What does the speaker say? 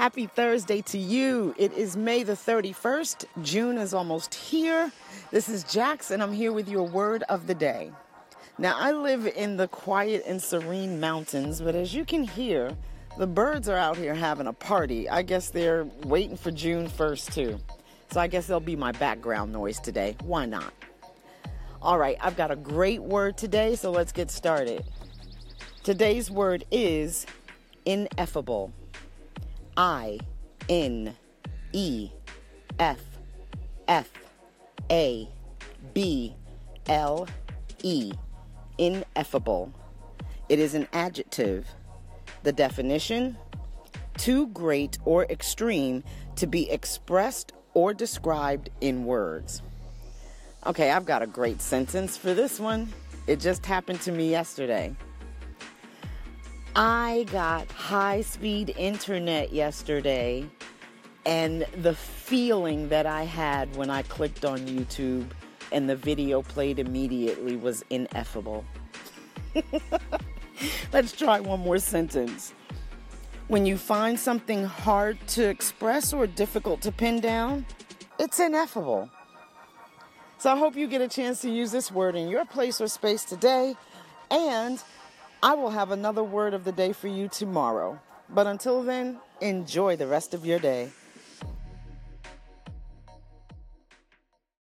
Happy Thursday to you. It is May the 31st. June is almost here. This is Jax, and I'm here with your word of the day. Now, I live in the quiet and serene mountains, but as you can hear, the birds are out here having a party. I guess they're waiting for June 1st, too. So I guess they'll be my background noise today. Why not? All right, I've got a great word today, so let's get started. Today's word is ineffable. I N E F F A B L E. Ineffable. It is an adjective. The definition too great or extreme to be expressed or described in words. Okay, I've got a great sentence for this one. It just happened to me yesterday. I got high speed internet yesterday, and the feeling that I had when I clicked on YouTube and the video played immediately was ineffable. Let's try one more sentence. When you find something hard to express or difficult to pin down, it's ineffable. So I hope you get a chance to use this word in your place or space today, and I will have another word of the day for you tomorrow. But until then, enjoy the rest of your day.